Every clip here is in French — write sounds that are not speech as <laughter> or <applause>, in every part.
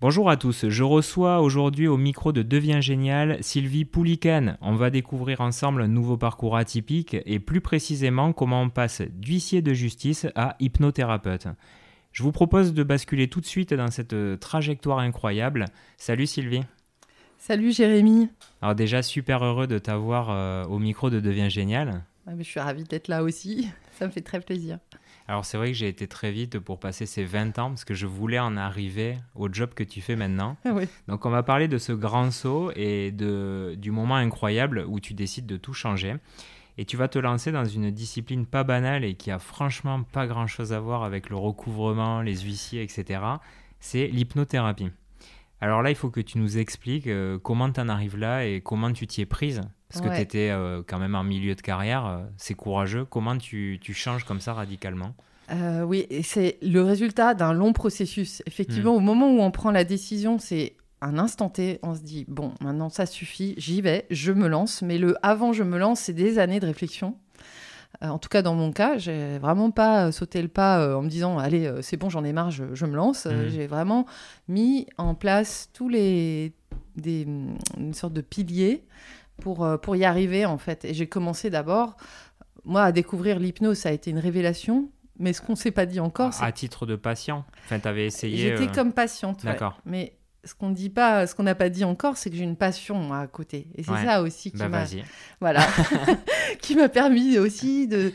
Bonjour à tous, je reçois aujourd'hui au micro de Devient Génial Sylvie Poulican. On va découvrir ensemble un nouveau parcours atypique et plus précisément comment on passe d'huissier de justice à hypnothérapeute. Je vous propose de basculer tout de suite dans cette trajectoire incroyable. Salut Sylvie. Salut Jérémy. Alors déjà super heureux de t'avoir euh, au micro de Devient Génial. je suis ravie d'être là aussi, <laughs> ça me fait très plaisir. Alors c'est vrai que j'ai été très vite pour passer ces 20 ans parce que je voulais en arriver au job que tu fais maintenant. Donc on va parler de ce grand saut et de, du moment incroyable où tu décides de tout changer. Et tu vas te lancer dans une discipline pas banale et qui a franchement pas grand-chose à voir avec le recouvrement, les huissiers, etc. C'est l'hypnothérapie. Alors là, il faut que tu nous expliques euh, comment tu en arrives là et comment tu t'y es prise. Parce que tu étais euh, quand même en milieu de carrière, euh, c'est courageux. Comment tu, tu, changes comme ça radicalement? Oui, c'est le résultat d'un long processus. Effectivement, hmm. au moment où on prend la décision, c'est un instant T, on se dit, bon, maintenant ça suffit, j'y vais, je me lance. Mais le avant je me lance, c'est des années de réflexion. Euh, en tout cas, dans mon cas, j'ai vraiment pas euh, sauté le pas euh, en me disant allez, c'est bon, j'en ai marre, je, me lance. Mmh. J'ai vraiment mis en place tous les des, une sorte de piliers pour, pour y arriver en fait. Et j'ai commencé d'abord, moi, à découvrir l'hypnose, ça a été une révélation. Mais ce qu'on ne s'est pas dit encore, c'est... À titre de patient Enfin, tu avais essayé... J'étais comme patiente, D'accord. Mais ce qu'on dit pas, ce qu'on n'a pas dit encore, c'est que j'ai une passion à côté. Et c'est ça aussi qui bah, m'a, voilà, <laughs> <laughs> qui m'a permis aussi de,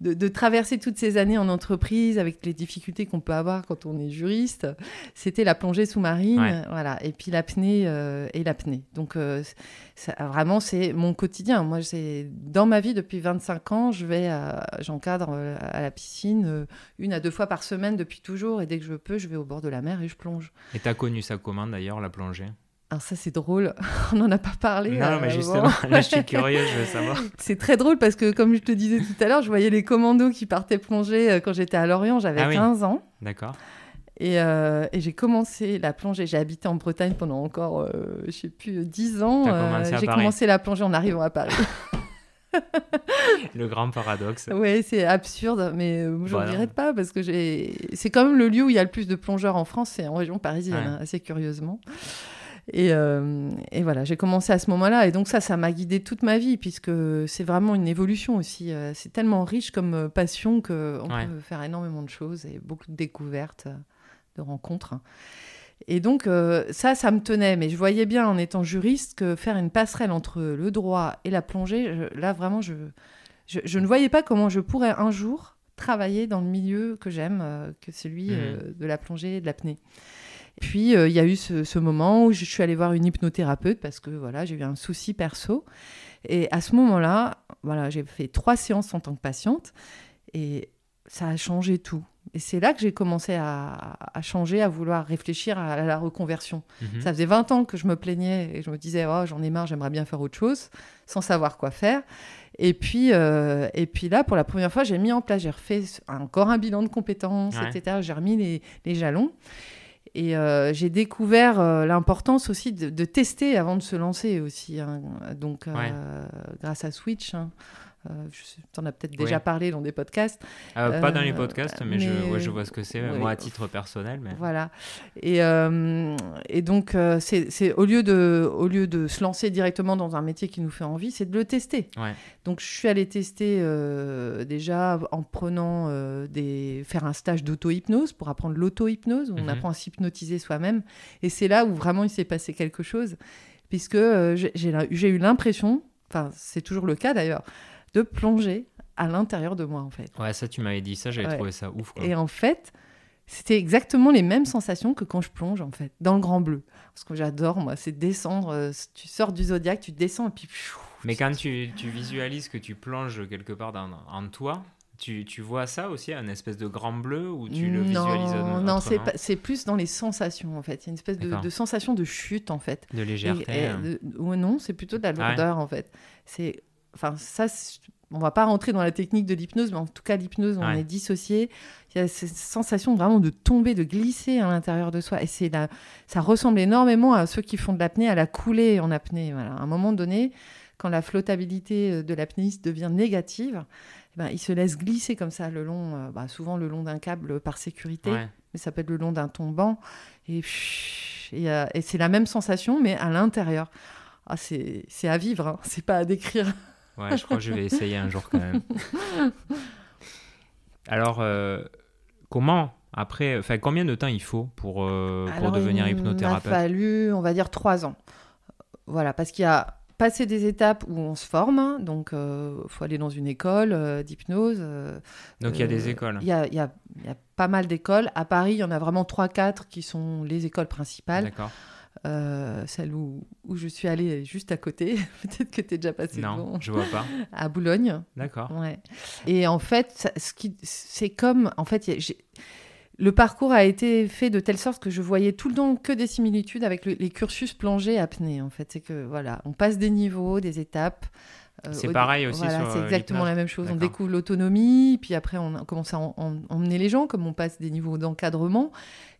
de, traverser toutes ces années en entreprise avec les difficultés qu'on peut avoir quand on est juriste, c'était la plongée sous-marine, voilà, et puis l'apnée euh, et l'apnée. Donc euh, vraiment c'est mon quotidien. Moi c'est dans ma vie depuis 25 ans, je vais, j'encadre euh, à la piscine une à deux fois par semaine depuis toujours, et dès que je peux, je vais au bord de la mer et je plonge. Et tu as connu ça comment d'ailleurs la plongée? Alors ça c'est drôle, <laughs> on n'en a pas parlé. Non, mais euh, justement, <laughs> là je suis curieux, je veux savoir. <laughs> C'est très drôle parce que comme je te disais tout à l'heure, je voyais les commandos qui partaient plonger euh, quand j'étais à Lorient, j'avais 15 ah ans. D'accord. Et, euh, et j'ai commencé la plongée, j'ai habité en Bretagne pendant encore, je sais plus, 10 ans. j'ai commencé la plongée en arrivant à Paris. le grand paradoxe. Oui, c'est absurde, mais je ne regrette pas parce que c'est quand même le lieu où il y a le plus de plongeurs en France, c'est en région parisienne, hein, assez curieusement. Euh, et, voilà, j'ai commencé à ce moment-là. Et donc ça, ça m'a guidée toute ma vie, puisque c'est vraiment une évolution aussi. Euh, c'est tellement riche comme euh, passion qu'on peut faire énormément de choses et beaucoup de découvertes, de rencontres. Et donc ça, ça me tenait. Mais je voyais bien en étant juriste que faire une passerelle entre le droit et la plongée, là vraiment, je, je, ne voyais pas comment je pourrais un jour travailler dans le milieu que j'aime, que celui mmh. de la plongée et de l'apnée. Puis euh, il y a eu ce, moment où je suis allée voir une hypnothérapeute parce que voilà, j'ai eu un souci perso. Et à ce moment-là, voilà, j'ai fait trois séances en tant que patiente et ça a changé tout. Et c'est là que j'ai commencé à, changer, à vouloir réfléchir à, la reconversion. Mhm. Ça faisait 20 ans que je me plaignais et je me disais, oh, j'en ai marre, j'aimerais bien faire autre chose, sans savoir quoi faire. Et puis, euh, et puis là, pour la première fois, j'ai mis en place, j'ai refait encore un bilan de compétences, etc. J'ai remis les, les jalons. Et euh, j'ai découvert euh, l'importance aussi de, tester avant de se lancer aussi. Hein. Donc, euh, grâce à Switch, hein. Euh, tu en as peut-être déjà parlé dans des podcasts. Euh, pas dans les euh, podcasts, mais, Je, je, vois ce que c'est, moi à titre personnel. Mais... Voilà. Et, et donc, c'est au, lieu de, au lieu de se lancer directement dans un métier qui nous fait envie, c'est de le tester. Donc, je suis allée tester déjà en prenant des... faire un stage d'auto-hypnose pour apprendre l'auto-hypnose, où on mhm. apprend à s'hypnotiser soi-même. Et c'est là où vraiment il s'est passé quelque chose, puisque j'ai eu l'impression, enfin, c'est toujours le cas d'ailleurs, de plonger à l'intérieur de moi, en fait. Ouais, ça, tu m'avais dit ça, j'avais trouvé ça ouf. Et en fait, c'était exactement les mêmes sensations que quand je plonge, en fait, dans le grand bleu. Ce que j'adore, moi, c'est descendre. Euh, tu sors du zodiaque, tu descends, et puis. Mais quand tu, tu, visualises que tu plonges quelque part dans, en toi, tu, tu, vois ça aussi, un espèce de grand bleu ou tu le visualises Non, non c'est plus dans les sensations en fait. Il y a une espèce de, sensation de chute en fait. De légèreté. Hein. ou non, c'est plutôt de la ah lourdeur en fait. C'est enfin ça, on va pas rentrer dans la technique de l'hypnose, mais en tout cas l'hypnose, on est dissocié. Il y a cette sensation vraiment de tomber, de glisser à l'intérieur de soi, et c'est ça ressemble énormément à ceux qui font de l'apnée, à la coulée en apnée. Voilà. À un moment donné, quand la flottabilité euh, de l'apnéiste devient négative, eh ben, il se laisse glisser comme ça le long, euh, bah, souvent le long d'un câble par sécurité, mais ça peut être le long d'un tombant, et relâche. Et, c'est la même sensation, mais à l'intérieur. Ah, c'est à vivre, hein. c'est pas à décrire. Ouais, je crois que je vais essayer un jour quand même. <laughs> Alors, comment après, enfin, combien de temps il faut pour, euh, pour devenir hypnothérapeute Il a fallu, on va dire, trois ans. Voilà, parce qu'il y a passé des étapes où on se forme, donc il euh, faut aller dans une école euh, d'hypnose. donc il y a des écoles Il y a, y, a, y a, pas mal d'écoles. À Paris, il y en a vraiment trois, quatre qui sont les écoles principales. D'accord. Celle où, où, je suis allée juste à côté. <laughs> Peut-être que tu es déjà passé Non, je vois pas. <laughs> À Boulogne. D'accord. Ouais. Et en fait, ce qui, c'est comme, en fait, le parcours a été fait de telle sorte que je voyais tout le temps que des similitudes avec les cursus plongée apnée. En fait, c'est que voilà, on passe des niveaux, des étapes. Euh, c'est pareil aussi. Voilà, c'est exactement la même chose. On découvre l'autonomie, puis après on commence à emmener les gens, comme on passe des niveaux d'encadrement,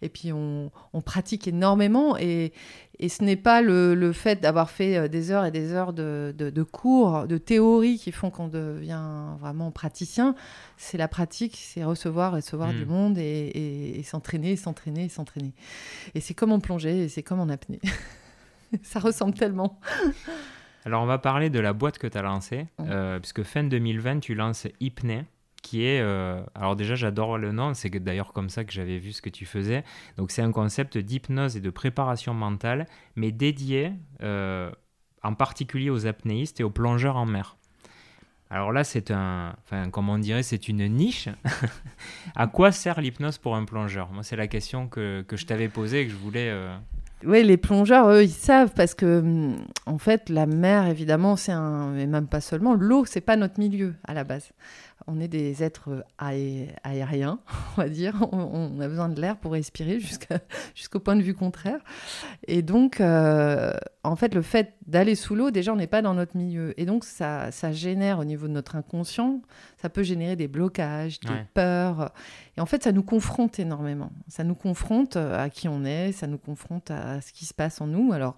et puis on, pratique énormément. Et, et ce n'est pas le, fait d'avoir fait euh, des heures et des heures de, de, cours, de théorie qui font qu'on devient vraiment praticien. C'est la pratique, c'est recevoir, recevoir du hmm. monde et, s'entraîner, s'entraîner, s'entraîner. Et c'est comme en plongée et c'est comme en apnée. <laughs> Ça ressemble tellement. Alors, on va parler de la boîte que tu as lancée, euh, puisque fin 2020, tu lances Hypnée qui est... Euh, alors déjà, j'adore le nom, c'est d'ailleurs comme ça que j'avais vu ce que tu faisais. Donc c'est un concept d'hypnose et de préparation mentale, mais dédié euh, en particulier aux apnéistes et aux plongeurs en mer. Alors là, c'est un, enfin, comment on dirait, c'est une niche. <laughs> à quoi sert l'hypnose pour un plongeur? Moi, c'est la question que, que je t'avais posée et que je voulais. Oui, les plongeurs, eux, ils savent parce que, hum, en fait, la mer, évidemment, c'est un, mais même pas seulement, l'eau, c'est pas notre milieu à la base on est des êtres aériens, <laughs> on va dire. On, a besoin de l'air pour respirer jusqu'au point de vue contraire. Et donc, euh, en fait, le fait d'aller sous l'eau, déjà, on n'est pas dans notre milieu. Et donc, ça, génère au niveau de notre inconscient, ça peut générer des blocages, des peurs. Et en fait, ça nous confronte énormément. Ça nous confronte à qui on est, ça nous confronte à ce qui se passe en nous. Alors,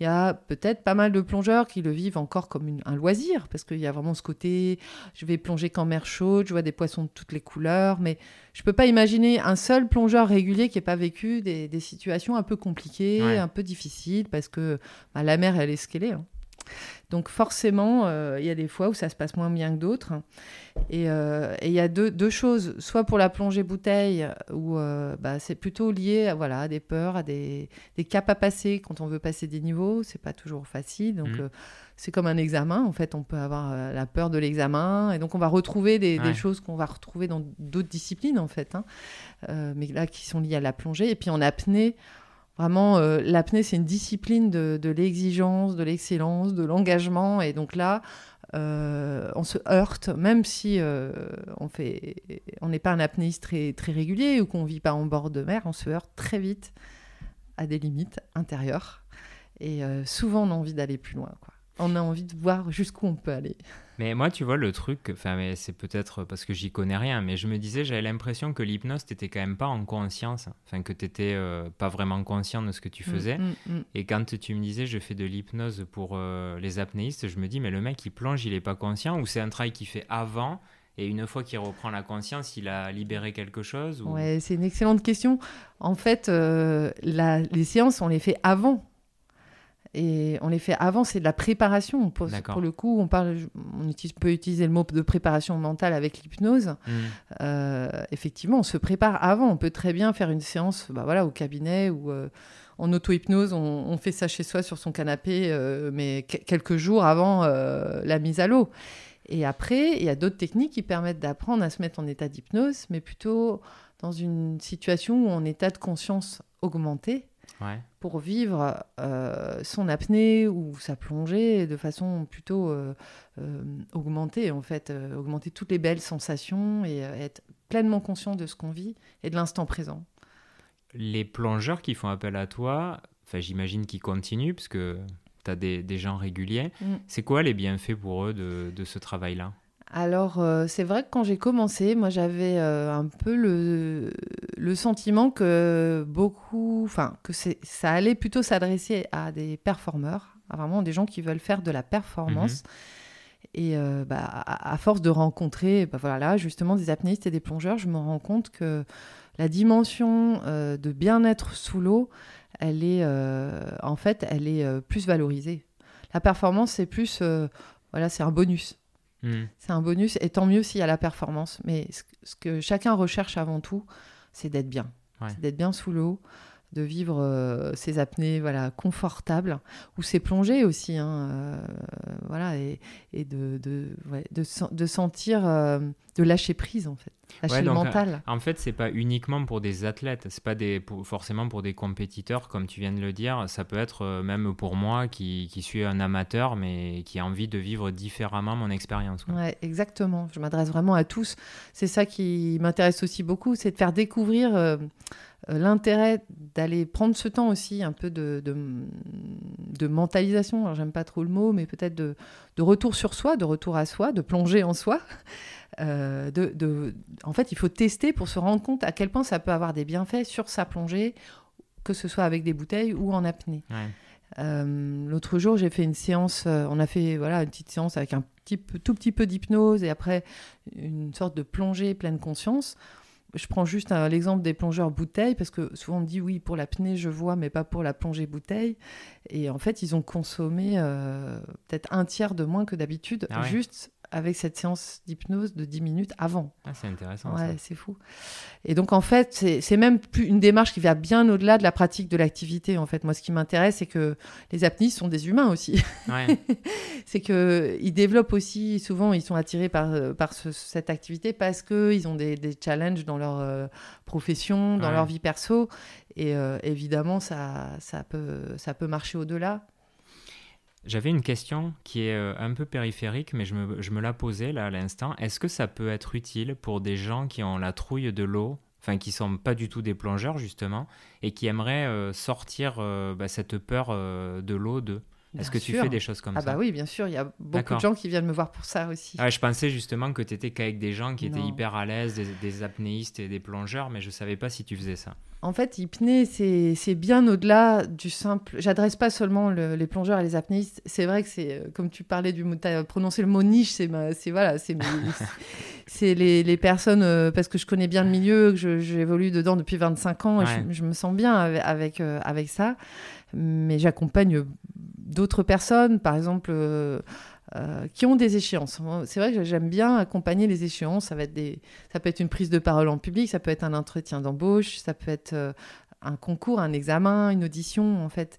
il y a peut-être pas mal de plongeurs qui le vivent encore comme un loisir, parce qu'il y a vraiment ce côté, je vais plonger qu'en mer chaude, je vois des poissons de toutes les couleurs, mais je ne peux pas imaginer un seul plongeur régulier qui n'ait pas vécu des, situations un peu compliquées, un peu difficiles, parce que bah, la mer, elle est ce qu'elle est. Hein. Donc forcément, euh, il y a des fois où ça se passe moins bien que d'autres. Et euh, il y a deux, choses, soit pour la plongée bouteille, où euh, bah, c'est plutôt lié à, voilà, des peurs, à des, caps à passer quand on veut passer des niveaux. C'est pas toujours facile. Donc mmh. c'est comme un examen. En fait, on peut avoir la peur de l'examen. Et donc on va retrouver des, choses qu'on va retrouver dans d'autres disciplines, en fait. Hein. mais là, qui sont liées à la plongée. Et puis en apnée, Vraiment, euh, l'apnée, c'est une discipline de, l'exigence, de l'excellence, de l'engagement. Et donc là, euh, on se heurte, même si euh, on fait, on n'est pas un apnéiste très, régulier ou qu'on vit pas en bord de mer, on se heurte très vite à des limites intérieures. Et souvent, on a envie d'aller plus loin. On a envie de voir jusqu'où on peut aller. Mais moi, tu vois, le truc, enfin, mais c'est peut-être parce que j'y connais rien, mais je me disais, j'avais l'impression que l'hypnose, t'étais quand même pas en conscience, enfin, que t'étais euh, pas vraiment conscient de ce que tu mm, faisais. Mm, mm. Et quand tu me disais, je fais de l'hypnose pour euh, les apnéistes, je me dis, mais le mec, il plonge, il est pas conscient, ou c'est un travail qu'il fait avant et une fois qu'il reprend la conscience, il a libéré quelque chose Ouais, c'est une excellente question. En fait, euh, les séances, on les fait avant et on les fait avant, c'est de la préparation. Pour, pour, le coup, on, parle, on utilise, peut utiliser le mot de préparation mentale avec l'hypnose. Mmh. Euh, effectivement, on se prépare avant. On peut très bien faire une séance bah voilà, au cabinet ou euh, en auto-hypnose. On, fait ça chez soi sur son canapé, euh, mais quelques jours avant la mise à l'eau. Et après, il y a d'autres techniques qui permettent d'apprendre à se mettre en état d'hypnose, mais plutôt dans une situation où on est en état de conscience augmenté pour vivre euh, son apnée ou sa plongée de façon plutôt euh, euh, augmentée, en fait, augmenter toutes les belles sensations et être pleinement conscient de ce qu'on vit et de l'instant présent. Les plongeurs qui font appel à toi, j'imagine qu'ils continuent parce que tu as des, des, gens réguliers. Mm. C'est quoi les bienfaits pour eux de, de ce travail-là? Alors, euh, c'est vrai que quand j'ai commencé, moi, j'avais euh, un peu le, le, sentiment que beaucoup, enfin, que ça allait plutôt s'adresser à des performeurs, à vraiment des gens qui veulent faire de la performance. Mhm. Et euh, bah, à, force de rencontrer, bah, voilà, justement, des apnéistes et des plongeurs, je me rends compte que la dimension de bien-être sous l'eau, elle est, en fait, elle est plus valorisée. La performance, c'est plus, voilà, c'est un bonus. Hmm. C'est un bonus, et tant mieux s'il y a la performance. Mais ce, que chacun recherche avant tout, c'est d'être bien. C'est d'être bien sous l'eau, de vivre euh, ses apnées voilà, confortables, ou ses plongées aussi, hein, euh, voilà, et, de, de, de, sentir, euh, de lâcher prise en fait, lâcher le mental. En fait, c'est pas uniquement pour des athlètes, c'est pas des, forcément pour des compétiteurs, comme tu viens de le dire, ça peut être même pour moi qui, qui suis un amateur, mais qui a envie de vivre différemment mon expérience. Ouais, exactement, je m'adresse vraiment à tous. C'est ça qui m'intéresse aussi beaucoup, c'est de faire découvrir euh, l'intérêt d'aller prendre ce temps aussi, un peu de, de, mentalisation, alors j'aime pas trop le mot, mais peut-être de, de, retour sur soi, de retour à soi, de plonger en soi. <laughs> Euh, de, en fait, il faut tester pour se rendre compte à quel point ça peut avoir des bienfaits sur sa plongée, que ce soit avec des bouteilles ou en apnée. Euh, l'autre jour, j'ai fait une séance, on a fait voilà, une petite séance avec un petit, tout petit peu d'hypnose et après une sorte de plongée pleine conscience je prends juste l'exemple des plongeurs bouteilles, parce que souvent on me dit oui, pour l'apnée, je vois, mais pas pour la plongée bouteille. Et en fait, ils ont consommé euh, peut-être un tiers de moins que d'habitude, ah juste avec cette séance d'hypnose de 10 minutes avant. Ah, c'est intéressant. Ouais, c'est fou. Et donc, en fait, c'est même plus une démarche qui va bien au-delà de la pratique de l'activité. En fait, moi, ce qui m'intéresse, c'est que les apnistes sont des humains aussi. Ouais. <laughs> c'est qu'ils développent aussi, souvent, ils sont attirés par, par cette activité parce qu'ils ont des, des, challenges dans leur euh, profession, dans leur vie perso. Et euh, évidemment, ça, ça, peut, ça peut marcher au-delà. J'avais une question qui est euh, un peu périphérique, mais je me, la posais là à l'instant. Est-ce que ça peut être utile pour des gens qui ont la trouille de l'eau, enfin qui sont pas du tout des plongeurs justement, et qui aimeraient euh, sortir euh, bah, cette peur de l'eau d'eux? Est-ce que tu fais des choses comme ah ça Ah bah oui, bien sûr, il y a beaucoup de gens qui viennent me voir pour ça aussi. Ah, je pensais justement que tu étais qu'avec des gens qui étaient hyper à l'aise, des, apnéistes et des plongeurs, mais je savais pas si tu faisais ça. En fait, hypnée, c'est bien au-delà du simple. J'adresse pas seulement les plongeurs et les apnéistes. C'est vrai que c'est, euh, comme tu parlais du mot, tu as prononcé le mot niche, c'est voilà, <laughs> c'est les, les, personnes, euh, parce que je connais bien le milieu, que j'évolue dedans depuis 25 ans, et je, me sens bien avec, avec, euh, avec ça. Mais j'accompagne d'autres personnes, par exemple. qui ont des échéances. C'est vrai que j'aime bien accompagner les échéances. Ça, va être des... ça peut être une prise de parole en public, ça peut être un entretien d'embauche, ça peut être un concours, un examen, une audition, en fait.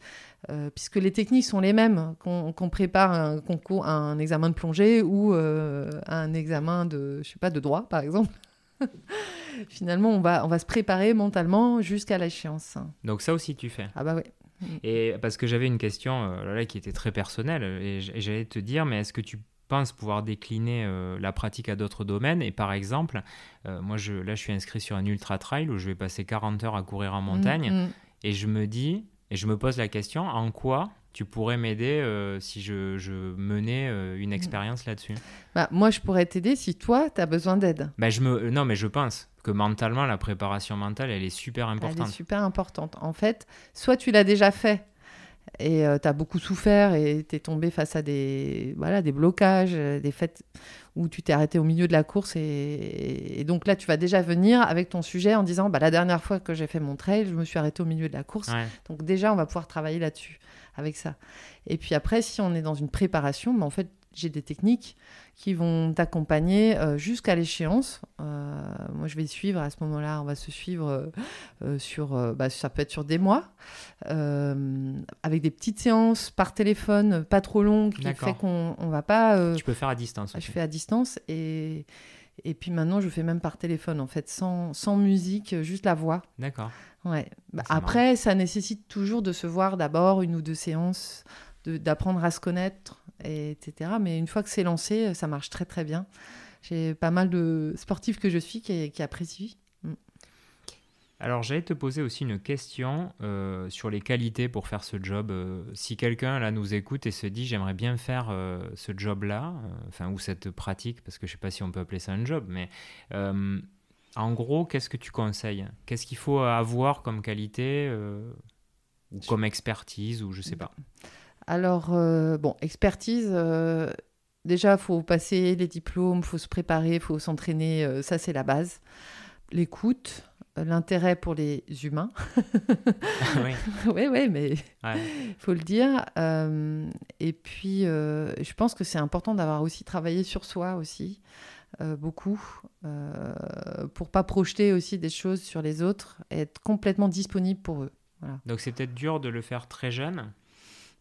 puisque les techniques sont les mêmes, qu'on prépare un concours, un examen de plongée ou un examen de, je sais pas, de droit, par exemple. <laughs> Finalement, on va, on va se préparer mentalement jusqu'à l'échéance. Donc ça aussi, tu fais Ah bah oui. Mm. Et parce que j'avais une question euh, là, qui était très personnelle, et j'allais te dire, mais est-ce que tu penses pouvoir décliner euh, la pratique à d'autres domaines? Et par exemple, euh, moi je, là je suis inscrit sur un ultra trail où je vais passer 40 heures à courir en montagne, mm, mm. et je me dis, et je me pose la question, en quoi tu pourrais m'aider si je, je menais une expérience là-dessus? Bah, Moi, je pourrais t'aider si toi, tu as besoin d'aide. Bah, je me... Non, mais je pense que mentalement, la préparation mentale, elle est super importante. Elle est super importante. En fait, soit tu l'as déjà fait et euh, tu as beaucoup souffert et tu es tombé face à des, voilà, des blocages, des faits où tu t'es arrêté au milieu de la course. Et, donc là, tu vas déjà venir avec ton sujet en disant bah, la dernière fois que j'ai fait mon trail, je me suis arrêté au milieu de la course. Donc déjà, on va pouvoir travailler là-dessus avec ça. Et puis après, si on est dans une préparation, bah, en fait, j'ai des techniques qui vont t'accompagner euh, jusqu'à l'échéance. Euh, moi, je vais suivre à ce moment-là, on va se suivre euh, sur, bah, ça peut être sur des mois, avec des petites séances par téléphone, pas trop longues, qui fait qu'on on va pas. tu peux faire à distance. Je fais à distance et et puis maintenant, je fais même par téléphone, en fait, sans, sans musique, juste la voix. D'accord. Ouais. Bah, après, ça nécessite toujours de se voir d'abord une ou deux séances, d'apprendre à se connaître, etc. Mais une fois que c'est lancé, ça marche très très bien. J'ai pas mal de sportifs que je suis qui, qui apprécient. Mm. Alors j'allais te poser aussi une question euh, sur les qualités pour faire ce job. Euh, si quelqu'un là nous écoute et se dit j'aimerais bien faire euh, ce job-là, enfin ou cette pratique, parce que je sais pas si on peut appeler ça un job, mais en gros qu'est-ce que tu conseilles? Qu'est-ce qu'il faut avoir comme qualité ou comme expertise ou je sais pas? Alors, euh, bon, expertise, euh, déjà, il faut passer les diplômes, il faut se préparer, il faut s'entraîner, euh, ça c'est la base. L'écoute, l'intérêt pour les humains. <laughs> oui. <laughs> oui, mais il <laughs> faut le dire. Euh, et puis, euh, je pense que c'est important d'avoir aussi travaillé sur soi aussi, euh, beaucoup, pour pas projeter aussi des choses sur les autres, et être complètement disponible pour eux. Donc c'est peut-être dur de le faire très jeune.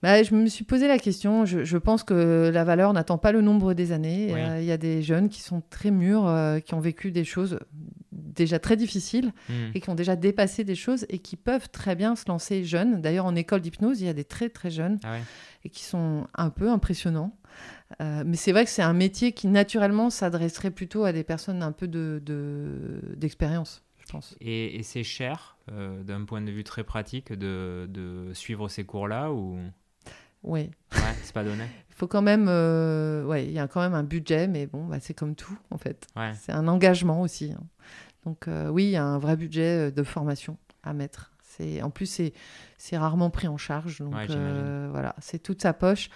Bah, je me suis posé la question. Je, pense que la valeur n'attend pas le nombre des années. Il y a des jeunes qui sont très mûrs, qui ont vécu des choses déjà très difficiles hmm. et qui ont déjà dépassé des choses et qui peuvent très bien se lancer jeunes. D'ailleurs, en école d'hypnose, il y a des très très jeunes ah et qui sont un peu impressionnants. Euh, mais c'est vrai que c'est un métier qui naturellement s'adresserait plutôt à des personnes un peu d'expérience. De, je pense. Et, c'est cher, euh, d'un point de vue très pratique, de, de suivre ces cours-là ou... Oui. Ouais, c'est pas donné. Il faut quand même, euh, ouais, il y a quand même un budget, mais bon, bah, c'est comme tout en fait. C'est un engagement aussi. Hein. Donc euh, oui, il y a un vrai budget euh, de formation à mettre. C'est en plus c'est rarement pris en charge, donc euh, voilà, c'est toute sa poche.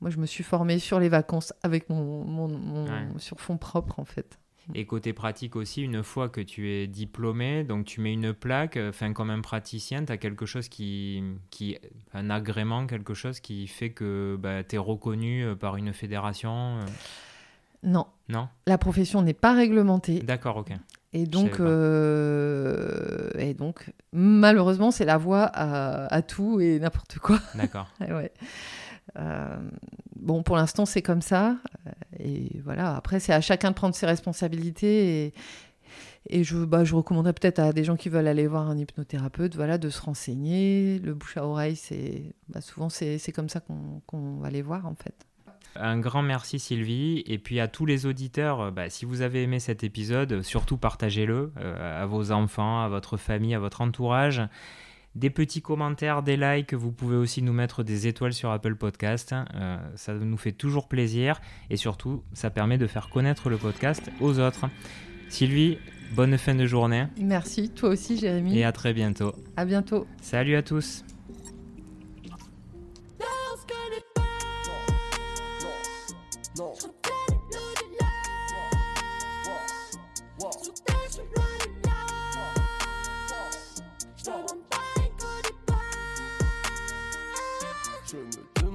Moi, je me suis formée sur les vacances avec mon, mon, sur fonds propres en fait. Et côté pratique aussi, une fois que tu es diplômé, donc tu mets une plaque, enfin comme un praticien, tu as quelque chose qui, qui, un agrément, quelque chose qui fait que bah, tu es reconnu par une fédération Non. Non? La profession n'est pas réglementée. D'accord, ok. Et donc, euh, et donc, malheureusement, c'est la voie à, tout et n'importe quoi. D'accord. <laughs> ouais. Euh, bon, pour l'instant, c'est comme ça. Et voilà, après, c'est à chacun de prendre ses responsabilités. Et, je, bah, je recommanderais peut-être à des gens qui veulent aller voir un hypnothérapeute voilà, de se renseigner. Le bouche à oreille, c'est bah, souvent, c'est comme ça qu'on va les voir, en fait. Un grand merci Sylvie. Et puis à tous les auditeurs, euh, bah, si vous avez aimé cet épisode, surtout partagez-le euh, à vos enfants, à votre famille, à votre entourage. Des petits commentaires, des likes, vous pouvez aussi nous mettre des étoiles sur Apple Podcast. Euh, ça nous fait toujours plaisir et surtout, ça permet de faire connaître le podcast aux autres. Sylvie, bonne fin de journée. Merci, toi aussi Jérémy. Et à très bientôt. À bientôt. Salut à tous. Turn the